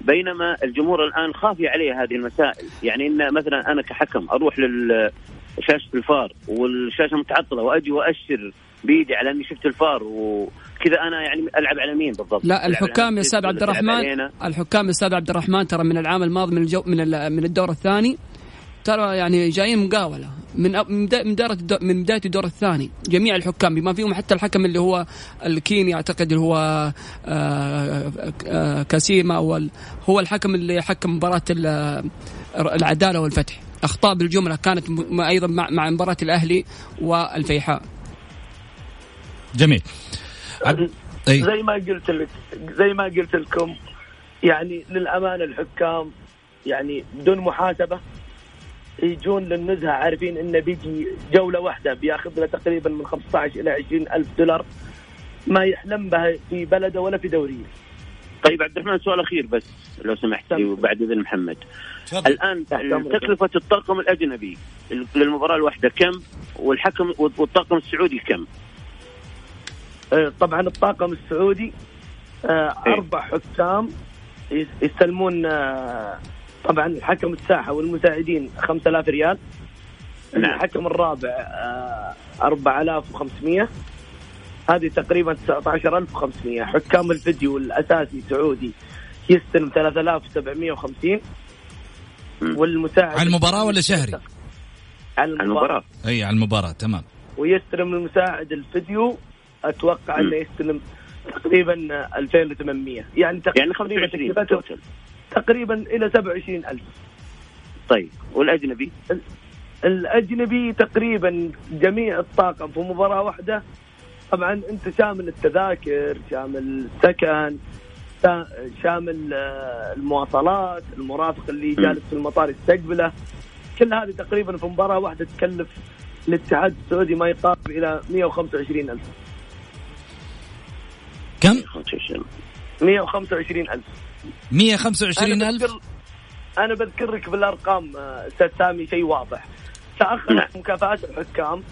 بينما الجمهور الآن خافي عليه هذه المسائل. يعني إن مثلا أنا كحكم أروح لشاشة الفار والشاشة متعطلة وأجي وأشر بيدي على أني شفت الفار وكذا أنا يعني ألعب على مين بالضبط؟ لا الحكام يا أستاذ عبد الرحمن؟ الحكام يا أستاذ عبد الرحمن ترى من العام الماضي من الجو من ال- من الدور الثاني. ترى يعني جايين مقاولة. من من من دارة الدو- من بداية الدور الثاني جميع الحكام بما فيهم حتى الحكم اللي هو الكيني أعتقد اللي هو آه، آه، كاسيما هو ال- هو الحكم اللي حكم مباراة ال- العدالة والفتح أخطاء بالجملة كانت أيضا مع مع مباراة الأهلي والفيحاء جميل. أي. زي ما قلت لك زي ما قلت لكم يعني للأمانة الحكام يعني بدون محاسبة يجون للنزهة عارفين انه بيجي جولة واحدة بياخذ له تقريبا من 15 إلى 20 ألف دولار ما يحلم بها في بلده ولا في دوريه طيب عبد الرحمن سؤال أخير بس لو سمحت تفضل. وبعد إذن محمد الآن تحت أمرك. تكلفة الطاقم الأجنبي للمباراة الواحدة كم والحكم والطاقم السعودي كم؟ آه، طبعا الطاقم السعودي آه، إيه. أربع حكام يس- يستلمون آه، طبعا الحكم الساحة والمساعدين 5000 ريال نعم. الحكم الرابع آه، 4500 هذه تقريبا 19500 حكام الفيديو الأساسي سعودي يستلم 3750 مم. والمساعد على المباراة ولا شهري؟ على المباراة المباراة أي على المباراة تمام ويستلم المساعد الفيديو أتوقع. إنه يستلم تقريبا 2800 يعني تقريبا يعني 25 تكلفته توتل تقريبا إلى 27000 طيب والأجنبي؟ الأجنبي تقريبا جميع الطاقم في مباراة واحدة طبعا أنت شامل التذاكر شامل السكن شا- شامل آه، المواصلات المرافق اللي جالس في المطار يستقبله. كل هذه تقريبا في مباراة واحدة تكلف الاتحاد السعودي ما يقارب إلى 125 ألف. كم؟ 125 ألف. 125 ألف. بذكر- أنا بذكرك بالأرقام آه، أستاذ سامي شيء واضح. تاخرت نعم. مكافآت الحكام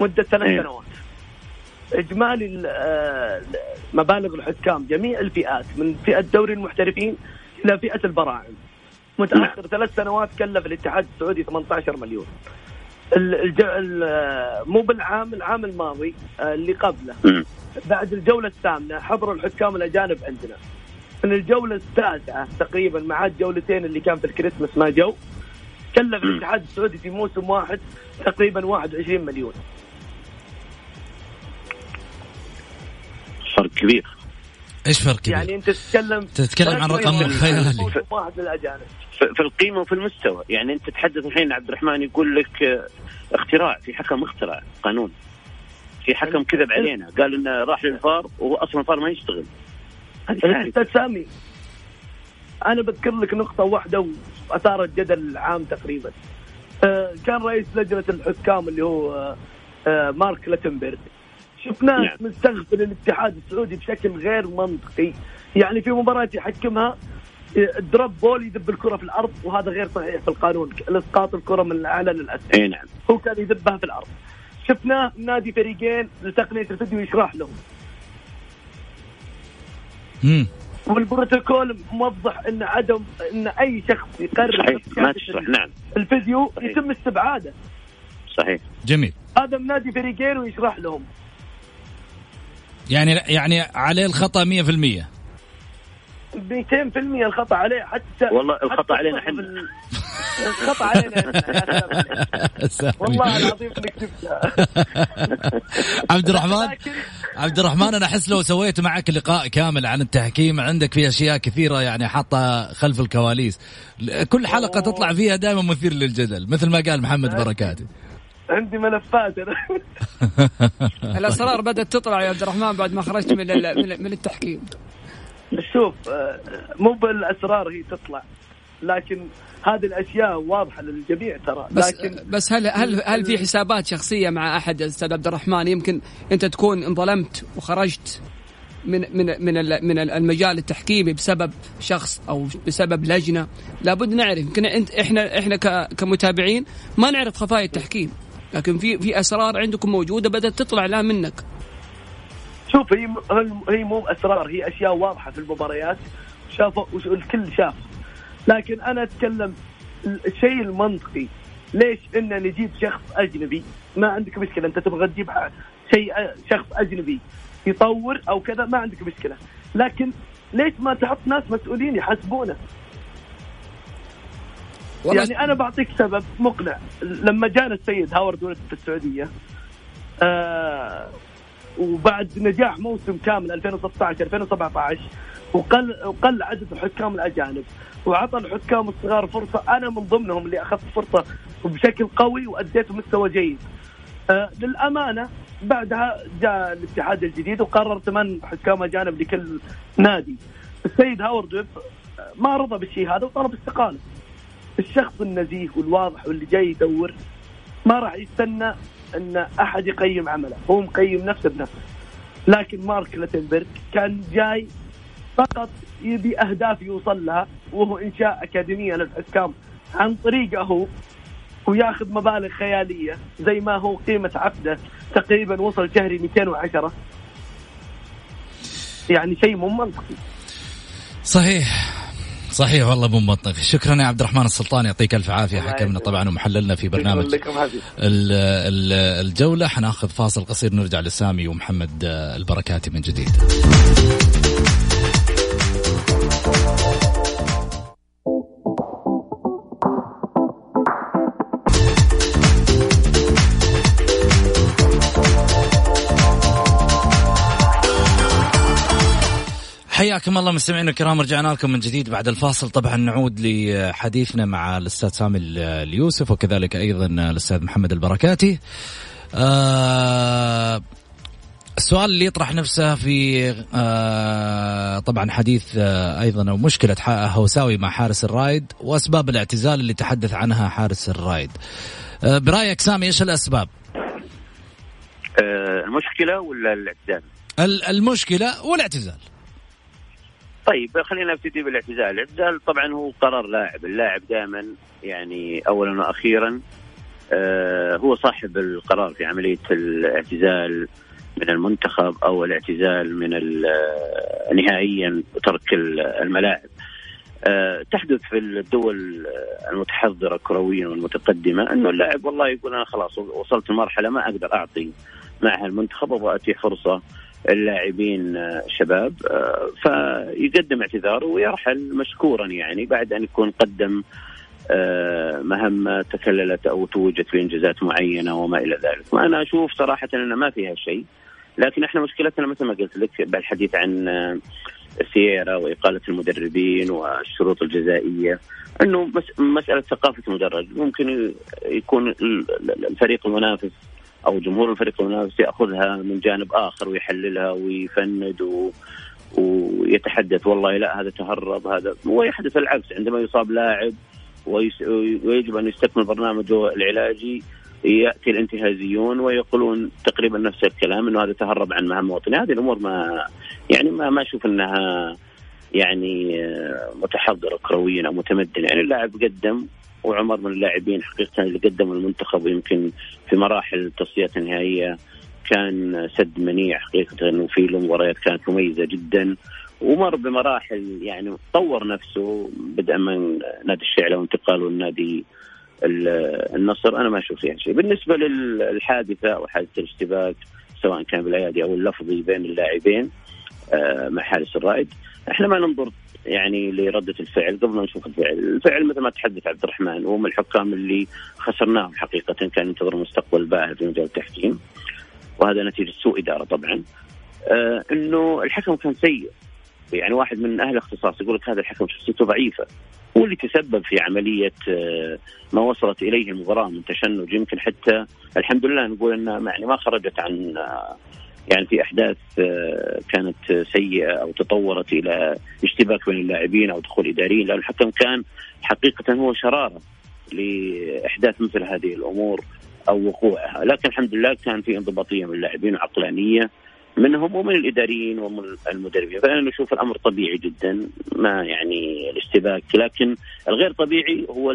مدة ثلاث إيه. سنوات. إجمالي ال- آه، مبالغ الحكام جميع الفئات من فئة دوري المحترفين إلى فئة البراعم. متأخر ثلاث سنوات كلف الاتحاد السعودي 18 مليون. ال- الج... ال- آه، مو بالعام العام الماضي اللي قبله. بعد الجولة الثامنة حضروا الحكام الأجانب عندنا. من الجولة التاسعة تقريبا مع الجولتين اللي كان في الكريسماس ما جو كلف. الاتحاد السعودي في موسم واحد تقريبا 21 مليون. فرق كبير. إيش فرق كبير؟ يعني أنت تتكلم تتكلم عن رقم خيالي. واحد للأجانب. في في القيمة وفي المستوى. يعني أنت تتحدث الحين عبد الرحمن يقول لك آه، اختراع في حكم اخترع قانون. في حكم كذب علينا. قال إنه راح للفار وهو أصلا الفار ما يشتغل. أستاذ سامي أنا بذكر لك نقطة واحدة واثارت جدل عام تقريبا. آه، كان رئيس لجنة الحكام اللي هو آه، آه، مارك لاتنبرغ. شفناه نعم. مستغفل الاتحاد السعودي بشكل غير منطقي. يعني في مباراة يحكمها آه، دروب بول يدب الكرة في الأرض وهذا غير صحيح في القانون اسقاط الكرة من الأعلى للأسفل. اي نعم. هو كان يدبها في الأرض. شفناه نادي فريقين لتقنية الفيديو يشرح لهم. مم. والبروتوكول موضح إن عدم إن أي شخص يقرر صحيح. ما بشاشة تشرح نعم. الفيديو صحيح. يتم استبعاده. صحيح. جميل. هذا منادي فريقين ويشرح لهم. يعني يعني عليه الخطأ 100% 200% الخطأ عليه حتى والله الخطأ حتى علينا الصحف حنا. ال- خطا علينا والله العظيم إنك جبتها عبد الرحمن عبد الرحمن أنا أحس لو سويت معك لقاء كامل عن التحكيم عندك في أشياء كثيرة يعني حاطة خلف الكواليس. كل حلقة تطلع فيها دائما مثير للجدل مثل ما قال محمد بركاتي. عندي ملفات. أنا الأسرار بدأت تطلع يا عبد الرحمن بعد ما خرجت من من التحكيم. شوف آه، مو بالأسرار هي تطلع لكن هذه الأشياء واضحة للجميع ترى بس لكن بس هل هل هل في حسابات شخصية مع أحد أستاذ عبد الرحمن؟ يمكن أنت تكون انظلمت وخرجت من من من من المجال التحكيمي بسبب شخص أو بسبب لجنة. لابد نعرف يمكن أنت إحنا إحنا كمتابعين ما نعرف خفايا التحكيم لكن في في أسرار عندكم موجودة بدأت تطلع لا منك. شوف هي هي مو اسرار هي أشياء واضحة في المباريات. شافوا الكل شاف. لكن أنا أتكلم الشيء المنطقي. ليش إن نجيب شخص أجنبي؟ ما عندك مشكلة. أنت تبغى تجيب شيء شخص أجنبي يطور أو كذا ما عندك مشكلة. لكن ليش ما تحط ناس مسؤولين يحاسبونه؟ يعني أنا بعطيك سبب مقنع. لما جانا السيد هاورد ولد في السعودية آه وبعد نجاح موسم كامل 2016 2017 وقل وقل عدد الحكام الأجانب وعطى الحكام الصغار فرصة أنا من ضمنهم اللي أخذت فرصة بشكل قوي وأديت مستوى جيد. آه للأمانة بعدها جاء الاتحاد الجديد وقرر ثمان حكام أجانب لكل نادي. السيد هاورد ويب ما رضى بالشيء هذا وطلب استقالة. الشخص النزيه والواضح واللي جاي يدور ما راح يستنى أن أحد يقيم عمله، هو مقيم نفسه بنفسه. لكن مارك لاتنبرغ كان جاي فقط يبي أهداف يوصل لها وهو إنشاء أكاديمية للحكام عن طريقه هو وياخذ مبالغ خيالية زي ما هو قيمة عقده تقريبا وصل شهري 210 يعني شيء مو منطقي. صحيح. صحيح والله مو منطقي شكرا يا عبد الرحمن السلطان. يعطيك ألف عافية. حكمنا طبعا ومحللنا في برنامج الجولة. حناخذ فاصل قصير نرجع لسامي ومحمد البركاتي من جديد. حياكم الله مستمعينا الكرام رجعنا لكم من جديد بعد الفاصل طبعا نعود لحديثنا مع الأستاذ سامي اليوسف وكذلك أيضا الأستاذ محمد البركاتي. آه السؤال اللي يطرح نفسه في آه طبعا حديث آه أيضا أو مشكلة هوساوي مع حارس الرايد وأسباب الاعتزال اللي تحدث عنها حارس الرايد. آه برأيك سامي إيش الأسباب؟ المشكلة ولا الاعتزال؟ المشكلة والاعتزال. طيب خلينا نبتدي بالاعتزال، الاعتزال طبعا هو قرار لاعب، اللاعب دائما يعني اولا وأخيرا آه هو صاحب القرار في عملية الاعتزال من المنتخب أو الاعتزال من آه، نهائيا ترك الملاعب. أه تحدث في الدول المتحضرة كرويا والمتقدمة انه اللاعب والله يقول أنا خلاص وصلت لمرحلة ما أقدر أعطي معها المنتخب أبغى اتيح فرصة اللاعبين آه، شباب آه، فيقدم اعتذاره ويرحل مشكورا يعني بعد أن يكون قدم آه، مهمة تكللت أو توجت بإنجازات معينة وما إلى ذلك. وأنا أشوف صراحة أن ما فيها شيء. لكن إحنا مشكلتنا مثل ما قلت لك بالحديث عن السيارة وإقالة المدربين والشروط الجزائية أنه مسألة ثقافة مدرج ممكن يكون الفريق المنافس أو جمهور الفريق المنافس يأخذها من جانب آخر ويحللها ويفند و... ويتحدث. والله لا هذا تهرب هذا ويحدث العكس. عندما يصاب لاعب ويس... ويجب أن يستكمل برنامجه العلاجي يأتي الانتهازيون ويقولون تقريبا نفس الكلام إنه هذا تهرب عن مهام وطنيه هذه الأمور ما يعني ما ما أشوف إنها يعني متحضره كرويا أو متمدنه يعني اللاعب قدم وعمر من اللاعبين حقيقة اللي قدموا المنتخب ويمكن في مراحل التصفيات النهائية كان سد منيع حقيقة إنه في له مباريات كانت مميزة جدا. ومر بمراحل يعني طور نفسه بدءا من نادي الشعله وانتقاله لنادي النصر. أنا ما أشوف فيها شيء. بالنسبة للحادثة أو حادثة الاشتباك سواء كان بالأيادي أو اللفظي بين اللاعبين آه، مع حارس الرائد إحنا ما ننظر يعني لردة الفعل قبل ما نشوف الفعل، الفعل مثل ما تحدث عبد الرحمن من الحكام اللي خسرناهم حقيقة كان ينتظر مستقبل باهر في مجال التحكيم. وهذا نتيجة سوء إدارة طبعا. آه إنه الحكم كان سيء. يعني واحد من أهل الاختصاص يقول لك هذا الحكم شخصيته ضعيفة. هو اللي تسبب في عملية آه، ما وصلت إليه المباراة من تشنج. يمكن حتى الحمد لله نقول انها يعني ما خرجت عن آه، يعني في أحداث آه، كانت سيئة أو تطورت إلى اشتباك بين اللاعبين أو دخول إداريين لأن الحكم كان حقيقة هو شرارة لأحداث مثل هذه الأمور أو وقوعها، لكن الحمد لله كان في انضباطية من اللاعبين وعقلانيه منهم ومن الإداريين ومن المدربين، فأنا نشوف الأمر طبيعي جدا ما يعني الاشتباك، لكن الغير طبيعي هو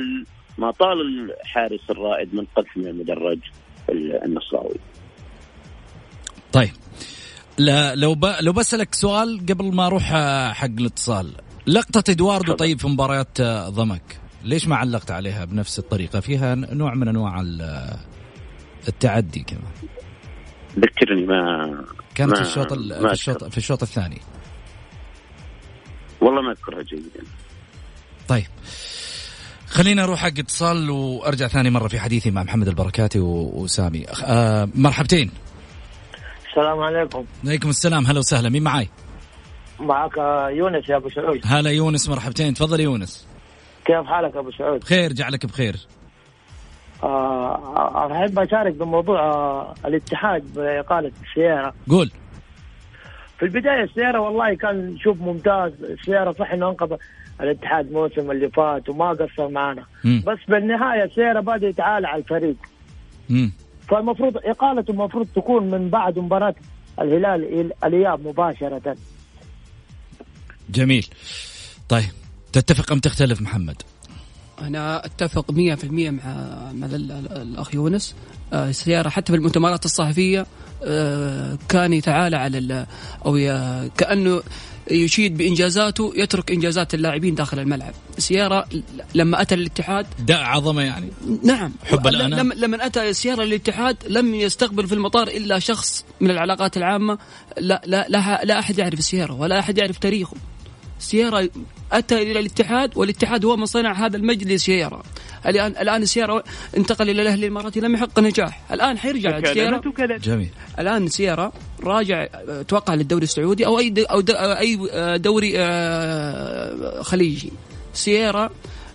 ما طال الحارس الرائد من قذف من المدرج النصراوي. طيب. لا لو ب... لو بسألك سؤال قبل ما أروح حق الاتصال. لقطة إدواردو طيب في مباريات ضمك. ليش ما علقت عليها بنفس الطريقة؟ فيها نوع من أنواع التعدي كمان ذكرني ما كانت ما في الشوط في الشوط في الشوط الثاني. والله ما أذكرها جيدا. طيب. خلينا أروح حق اتصال وأرجع ثاني مرة في حديثي مع محمد البركاتي وسامي. آه مرحبتين. السلام عليكم. عليكم السلام. هلا وسهلا. مين معاي؟ معك يونس يا أبو سعود. هلا يونس مرحبتين. تفضل يونس. كيف حالك أبو سعود؟ بخير جعلك بخير. آه أحب أشارك بموضوع آه الاتحاد بإقالة السيارة. قول. في البداية السيارة والله كان شوف ممتاز. السيارة صح إنه أنقذ الاتحاد الموسم اللي فات وما قصر معنا. بس بالنهاية السيارة بدا يتعالى على الفريق. مم. فالمفروض اقالته المفروض تكون من بعد مباراة الهلال الإياب مباشرة. جميل. طيب تتفق أم تختلف محمد؟ أنا أتفق 100% مع مع الأخ يونس. آه، السيارة حتى في المؤتمرات الصحفية آه، كان يتعالى على أو كأنه يشيد بإنجازاته يترك إنجازات اللاعبين داخل الملعب. سيارة لما أتى الاتحاد داء عظمة يعني. نعم. حب الأنا. لما لما أتى سيارة للاتحاد لم يستقبل في المطار إلا شخص من العلاقات العامة. لا لا لا, لا أحد يعرف السيارة ولا أحد يعرف تاريخه. سيارة أتى إلى الاتحاد والاتحاد هو من صنع هذا المجلس سيارة. الآن الآن السيارة انتقل إلى الأهلي الإماراتي لم يحقق نجاح. الآن حيرجع السيارة. جميل. الآن السيارة راجع توقع للدوري السعودي أو أي أو أي دوري آه، خليجي. سيارة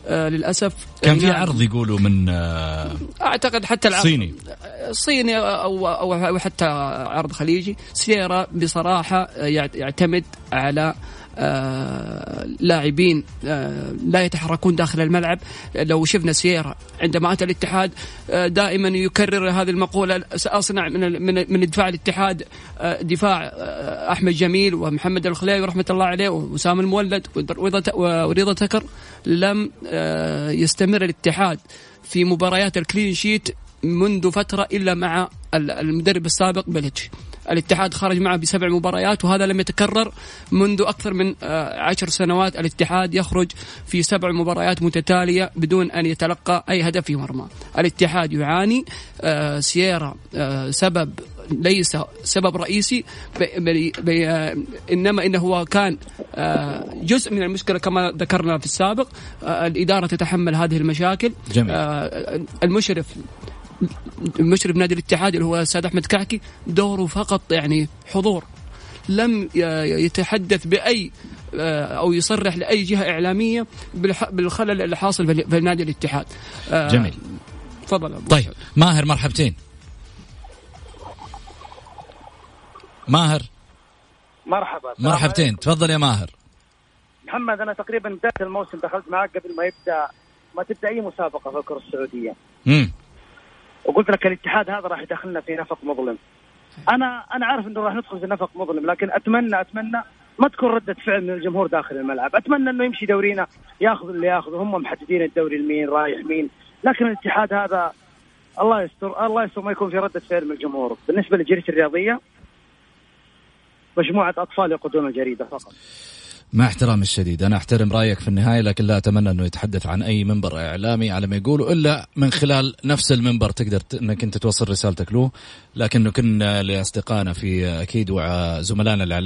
آه للأسف كان في عرض يقولوا من آه أعتقد حتى العرض صيني. صيني أو أو حتى عرض خليجي. سيارة بصراحة يعتمد على آه، لاعبين آه، لا يتحركون داخل الملعب. لو شفنا سييرا عندما أتى الاتحاد آه، دائما يكرر هذه المقولة. سأصنع من من من دفاع الاتحاد دفاع أحمد جميل ومحمد الخليوي رحمة الله عليه وسام المولد ورضا تكر. لم يستمر الاتحاد في مباريات ال clean sheet منذ فترة إلا مع المدرب السابق بيليتش الاتحاد خرج معه بسبع مباريات وهذا لم يتكرر منذ أكثر من آه، عشر سنوات. الاتحاد يخرج في سبع مباريات متتالية بدون أن يتلقى أي هدف في مرمى. الاتحاد يعاني آه، سييرا آه، سبب ليس سبب رئيسي بي بي إنما إنه هو كان جزء من المشكلة كما ذكرنا في السابق. الإدارة تتحمل هذه المشاكل. جميل. المشرف مشرف نادي الاتحاد اللي هو الاستاذ أحمد كعكي دوره فقط يعني حضور. لم يتحدث بأي آه، أو يصرح لأي جهة إعلامية بالخلل اللي حاصل في نادي الاتحاد. آه، جميل. تفضل. طيب ماهر مرحبتين. ماهر؟ مرحبا. مرحبتين. تفضل يا ماهر. محمد أنا تقريبا بداية الموسم دخلت معك قبل ما يبدأ. ما تبدأ أي مسابقة في الكرة السعودية؟ امم وقلت لك الاتحاد هذا راح يدخلنا في نفق مظلم. أنا أنا عارف إنه راح ندخل في نفق مظلم لكن اتمنى أتمنى ما تكون ردة فعل من الجمهور داخل الملعب، أتمنى إنه يمشي دورينا ياخذ اللي ياخذه هم محددين الدوري لمين رايح مين، لكن الاتحاد هذا الله يستر الله يستر ما يكون في ردة فعل من الجمهور، بالنسبة للجريدة الرياضية مجموعة أطفال يقودون الجريدة فقط. مع احترامي الشديد. أنا أحترم رأيك في النهاية لكن لا أتمنى أنه يتحدث عن أي منبر إعلامي على ما يقولوا الا من خلال نفس المنبر تقدر أنك أنت توصل رسالتك له. لكن كنا لأصدقائنا في أكيد وزملائنا الإعلاميين